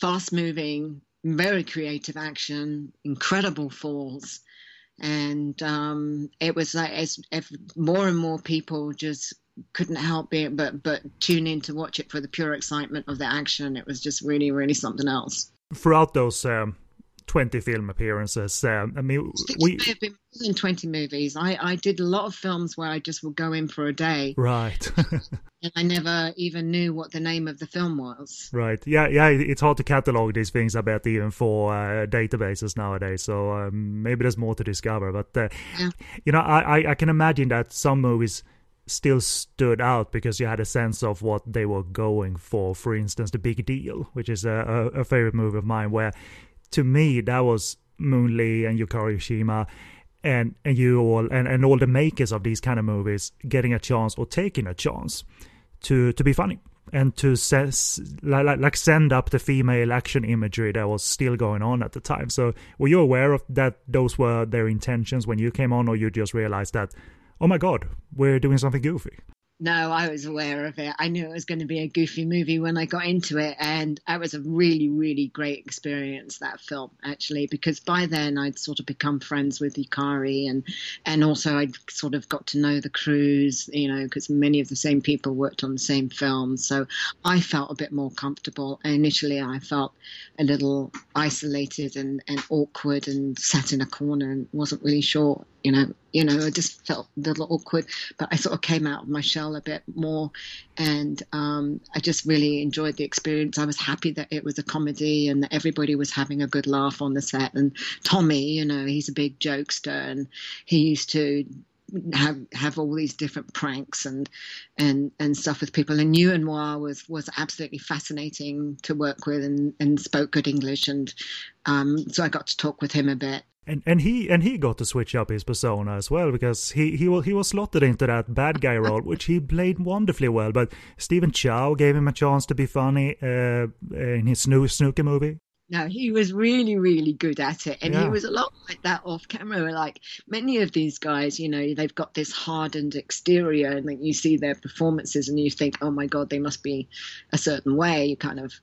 fast moving, very creative action, incredible falls, and um, it was like as if more and more people just couldn't help it but but tune in to watch it for the pure excitement of the action. It was just really really something else. throughout those um, 20 film appearances um, i mean we may have been more than 20 movies. I, I did a lot of films where I just would go in for a day right [LAUGHS] and I never even knew what the name of the film was. right yeah yeah it's hard to catalog these things i bet even for uh, databases nowadays so um, maybe there's more to discover but uh, Yeah. you know I, I i can imagine that some movies still stood out because you had a sense of what they were going for for instance the big deal which is a, a, a favorite movie of mine where to me that was moon lee and yukari Oshima and and you all and, and all the makers of these kind of movies getting a chance or taking a chance to to be funny and to ses, like like send up the female action imagery that was still going on at the time. So were you aware of that? Those were their intentions when you came on, or you just realized that, oh my god, we're doing something goofy. No, I was aware of it. I knew it was going to be a goofy movie when I got into it, and it was a really, really great experience that film actually because by then I'd sort of become friends with Yukari, and and also I'd sort of got to know the crews, you know, because many of the same people worked on the same film, so I felt a bit more comfortable. Initially, I felt a little isolated and, and awkward and sat in a corner and wasn't really sure, you know, you know, I just felt a little awkward, but I sort of came out of my shell a bit more and um, I just really enjoyed the experience. I was happy that it was a comedy and that everybody was having a good laugh on the set. And Tommy, you know, he's a big jokester and he used to have have all these different pranks and and and stuff with people and Ewan Noir was was absolutely fascinating to work with and, and spoke good English and um, so I got to talk with him a bit And and he and he got to switch up his persona as well because he he was he was slotted into that bad guy [LAUGHS] role, which he played wonderfully well. But Stephen Chow gave him a chance to be funny uh, in his new snooker movie. No, he was really, really good at it. And yeah. he was a lot like that off camera. Like many of these guys, you know, they've got this hardened exterior and like you see their performances and you think, oh my God, they must be a certain way. You kind of,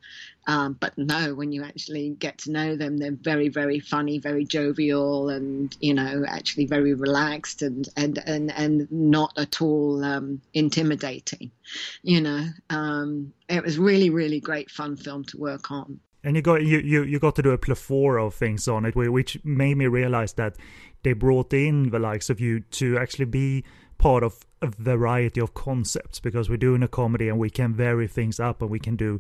um, but no, when you actually get to know them, they're very, very funny, very jovial and, you know, actually very relaxed and, and, and, and not at all um, intimidating, you know. Um, it was really, really great fun film to work on and you got you, you you got to do a plethora of things on it, which made me realize that they brought in the likes of you to actually be part of a variety of concepts because we're doing a comedy and we can vary things up and we can do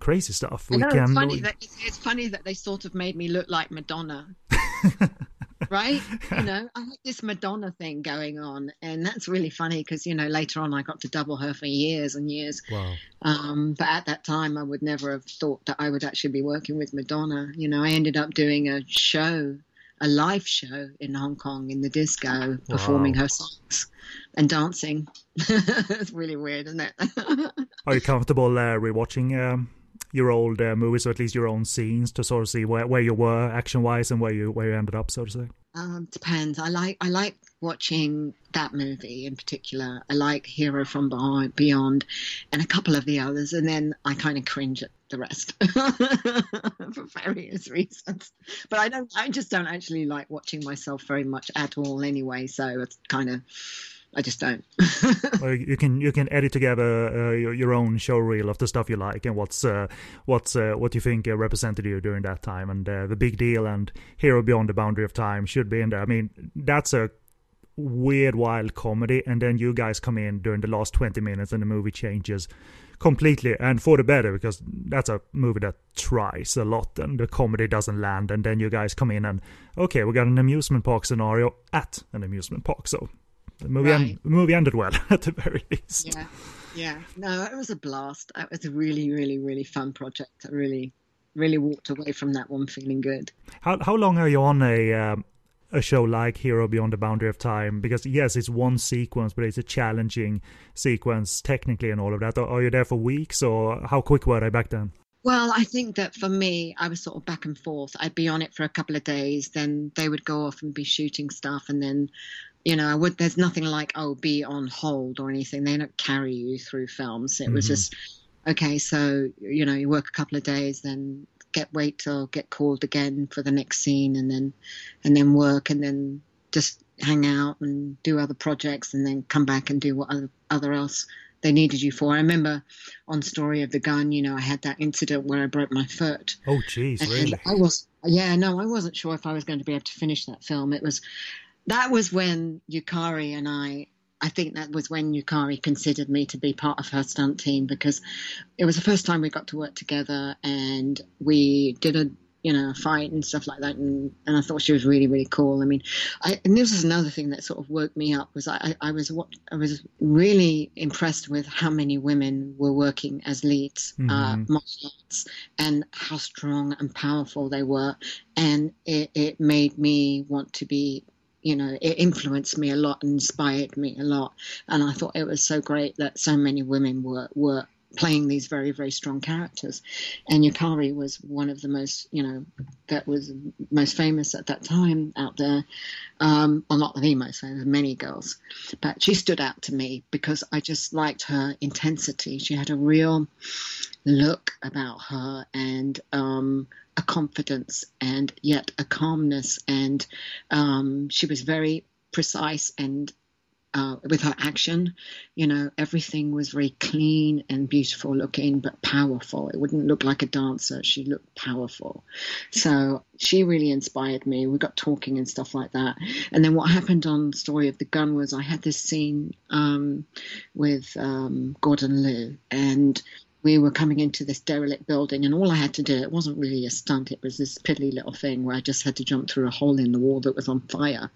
crazy stuff. We know, can. It's funny, that, it's funny that they sort of made me look like Madonna. [LAUGHS] right? You [LAUGHS] know, I had this Madonna thing going on, and that's really funny because you know later on I got to double her for years and years. Wow. Um, but at that time, I would never have thought that I would actually be working with Madonna. You know, I ended up doing a show, a live show in Hong Kong in the disco, performing wow. her songs and dancing. [LAUGHS] it's really weird, isn't it? [LAUGHS] Are you comfortable uh, rewatching? Um your old uh, movies, or at least your own scenes, to sort of see where, where you were action wise and where you where you ended up, so to say? Um, depends. I like I like watching that movie in particular. I like Hero from Beyond, and a couple of the others, and then I kind of cringe at the rest [LAUGHS] for various reasons. But I don't. I just don't actually like watching myself very much at all, anyway. So it's kind of I just don't. [LAUGHS] well, you can you can edit together uh, your, your, own show reel of the stuff you like and what's uh, what's uh, what you think uh, represented you during that time. And uh, the big deal and Hero Beyond the Boundary of Time should be in there. I mean that's a weird wild comedy. And then you guys come in during the last 20 minutes and the movie changes completely. And for the better because that's a movie that tries a lot and the comedy doesn't land. And then you guys come in and okay we got an amusement park scenario at an amusement park. So the movie, right. the movie ended well [LAUGHS] at the very least. Yeah, yeah. No, it was a blast. It was a really, really, really fun project. I really, really walked away from that one feeling good. How how long are you on a um, a show like Hero Beyond the Boundary of Time? Because yes, it's one sequence, but it's a challenging sequence technically and all of that. Are you there for weeks, or how quick were they back then? Well, I think that for me, I was sort of back and forth. I'd be on it for a couple of days, then they would go off and be shooting stuff, and then you know, I would. There's nothing like oh, be on hold or anything. They don't carry you through films. It mm-hmm. was just okay. So you know, you work a couple of days, then get wait till get called again for the next scene, and then and then work, and then just hang out and do other projects, and then come back and do what other other else they needed you for. I remember on Story of the Gun, you know, I had that incident where I broke my foot. Oh, jeez, really? I was, yeah, no, I wasn't sure if I was going to be able to finish that film. It was, that was when Yukari and I I think that was when Yukari considered me to be part of her stunt team because it was the first time we got to work together and we did a you know fight and stuff like that and, and I thought she was really really cool. I mean, I, and this is another thing that sort of woke me up was I, I was what I was really impressed with how many women were working as leads uh, mm-hmm. uh, martial arts and how strong and powerful they were, and it, it made me want to be you know, it influenced me a lot and inspired me a lot. And I thought it was so great that so many women were, were playing these very, very strong characters. And Yukari was one of the most, you know, that was most famous at that time out there. Um, well, not the most famous, many girls. But she stood out to me because I just liked her intensity. She had a real look about her and um, a confidence and yet a calmness. And um, she was very precise and uh, with her action. You know, everything was very clean and beautiful looking, but powerful. It wouldn't look like a dancer. She looked powerful. So she really inspired me. We got talking and stuff like that. And then what happened on Story of the Gun was I had this scene um, with um, Gordon Liu, and we were coming into this derelict building, and all I had to do, it wasn't really a stunt, it was this piddly little thing where I just had to jump through a hole in the wall that was on fire.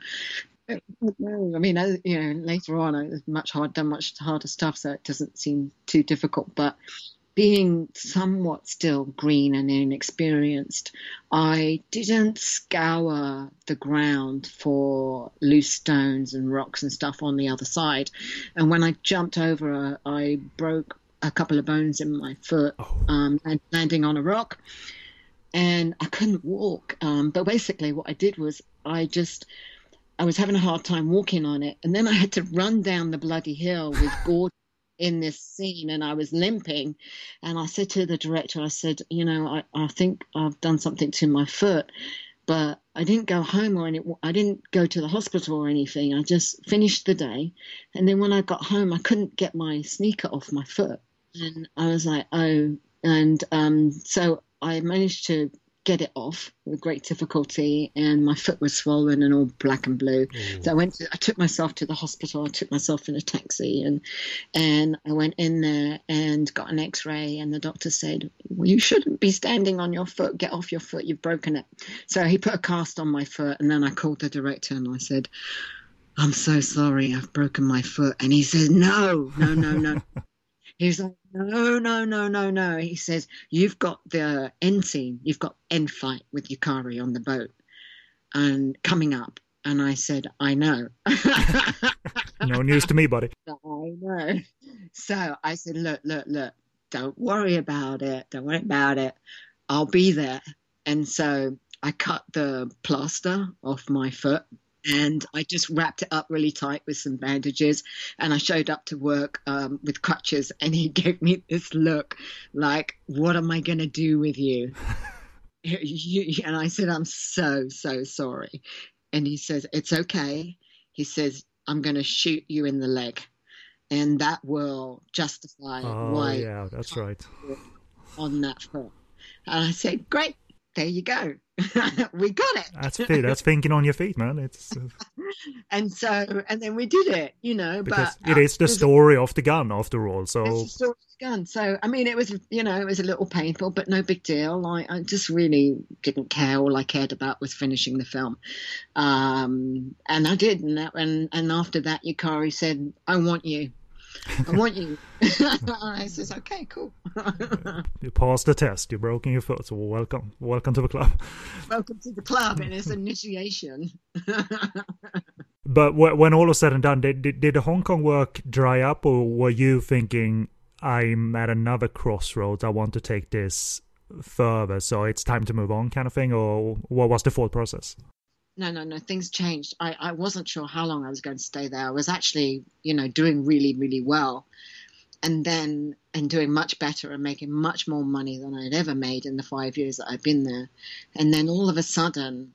I mean, you know, later on, I was much hard, done much harder stuff, so it doesn't seem too difficult. But being somewhat still green and inexperienced, I didn't scour the ground for loose stones and rocks and stuff on the other side. And when I jumped over, I broke a couple of bones in my foot Oh. um, and landing on a rock. And I couldn't walk. Um, but basically, what I did was I just. I was having a hard time walking on it, and then I had to run down the bloody hill with [LAUGHS] Gordon in this scene and I was limping. And I said to the director, I said, you know, I, I think I've done something to my foot, but I didn't go home or any, I didn't go to the hospital or anything. I just finished the day. And then when I got home, I couldn't get my sneaker off my foot. And I was like, oh, and um, so I managed to get it off with great difficulty and my foot was swollen and all black and blue. So i went to, i took myself to the hospital. I took myself in a taxi and and i went in there and got an x-ray and the doctor said well, you shouldn't be standing on your foot. Get off your foot. You've broken it. So he put a cast on my foot and then i called the director and i said i'm so sorry. I've broken my foot. And he said no no no no. [LAUGHS] He's like, no, no, no, no, no. He says, you've got the end scene, you've got end fight with Yukari on the boat and coming up. And I said, I know. [LAUGHS] No news to me, buddy. [LAUGHS] I know. So I said, look, look, look, don't worry about it. Don't worry about it. I'll be there. And so I cut the plaster off my foot and I just wrapped it up really tight with some bandages. And I showed up to work um, with crutches, and he [LAUGHS] gave me this look like, "What am I going to do with you?" [LAUGHS] [LAUGHS] And I said, "I'm so so sorry." And he says, "It's okay." He says, "I'm going to shoot you in the leg." And that will justify Oh, why yeah, that's right. on that foot. And I said, "Great, there you go, [LAUGHS] we got it." That's fit. That's thinking on your feet, man. It's uh, [LAUGHS] and so and then we did it you know because but it is the story of the gun, after all. it's So the story of the gun so i mean it was you know it was a little painful but no big deal i, I just really didn't care all i cared about was finishing the film um and i did and that and, and after that yukari said i want you i want you [LAUGHS] i says okay cool [LAUGHS] you passed the test. You broken your foot. So welcome, welcome to the club. welcome to the club and it's initiation [LAUGHS] But when all was said and done, did, did did the Hong Kong work dry up, or were you thinking I'm at another crossroads? I want to take this further, so it's time to move on, kind of thing, or what was the thought process? No, no, no. Things changed. I, I wasn't sure how long I was going to stay there. I was actually, you know, doing really, really well. And then, and doing much better and making much more money than I'd ever made in the five years that I'd been there. And then all of a sudden,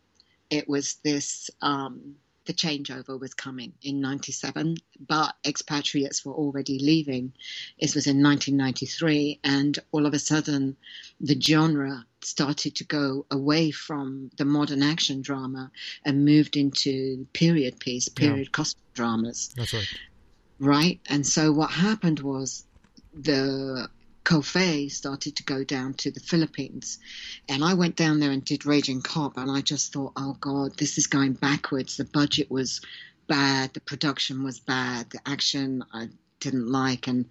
it was this, um, the changeover was coming in 97, but expatriates were already leaving. This was in 1993. And all of a sudden, the genre started to go away from the modern action drama and moved into period piece, Yeah. period costume dramas, That's right. right? And so what happened was the Ko Fei started to go down to the Philippines. And I went down there and did Raging Cop, and I just thought, oh God, this is going backwards. The budget was bad, the production was bad, the action I didn't like, and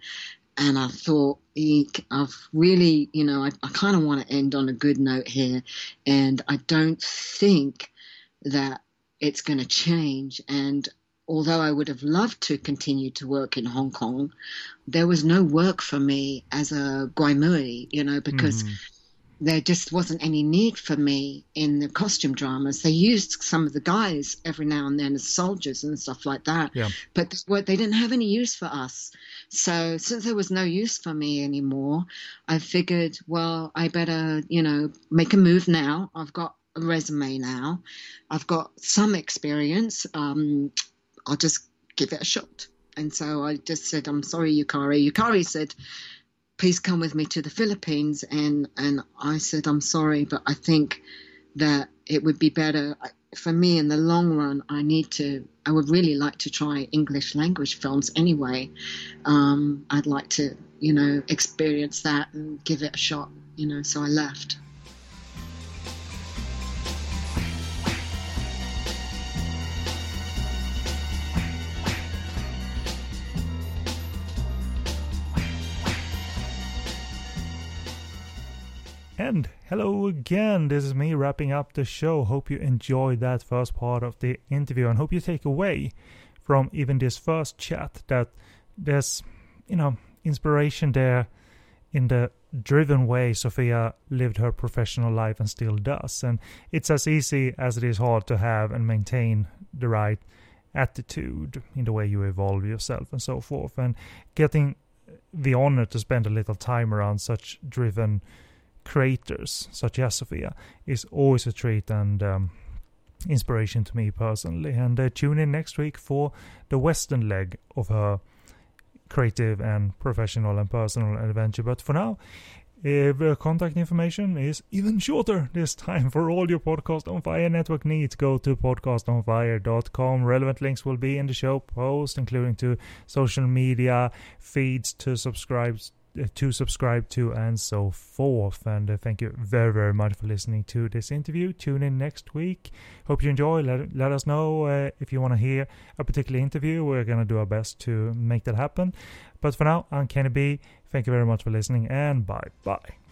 and I thought, eek, I've really, you know, I, I kind of want to end on a good note here, and I don't think that it's going to change. And although I would have loved to continue to work in Hong Kong, there was no work for me as a Guaimui, you know, because Mhm. there just wasn't any need for me in the costume dramas. They used some of the guys every now and then as soldiers and stuff like that, Yeah. but they didn't have any use for us. So since there was no use for me anymore, I figured, well, I better, you know, make a move now. I've got a resume now. I've got some experience. Um, I'll just give it a shot. And so I just said, I'm sorry, Yukari. Yukari said, please come with me to the Philippines. And, and I said, I'm sorry, but I think that it would be better for me in the long run. I need to, I would really like to try English language films anyway. Um, I'd like to, you know, experience that and give it a shot, you know, so I left. And hello again, this is me wrapping up the show. Hope you enjoyed that first part of the interview and hope you take away from even this first chat that there's, you know, inspiration there in the driven way Sophia lived her professional life and still does. And it's as easy as it is hard to have and maintain the right attitude in the way you evolve yourself and so forth. And getting the honor to spend a little time around such driven creators such as Sophia is always a treat and um, inspiration to me personally. And uh, tune in next week for the western leg of her creative and professional and personal adventure. But for now, if uh, contact information is even shorter this time for all your Podcast on Fire network needs, go to podcastonfire.com. Relevant links will be in the show post, including to social media feeds to subscribe to subscribe to and so forth. And uh, thank you very, very much for listening to this interview. Tune in next week. Hope you enjoy. Let, let us know uh, if you want to hear a particular interview. We're going to do our best to make that happen. But for now, I'm Kenny B. Thank you very much for listening and bye bye.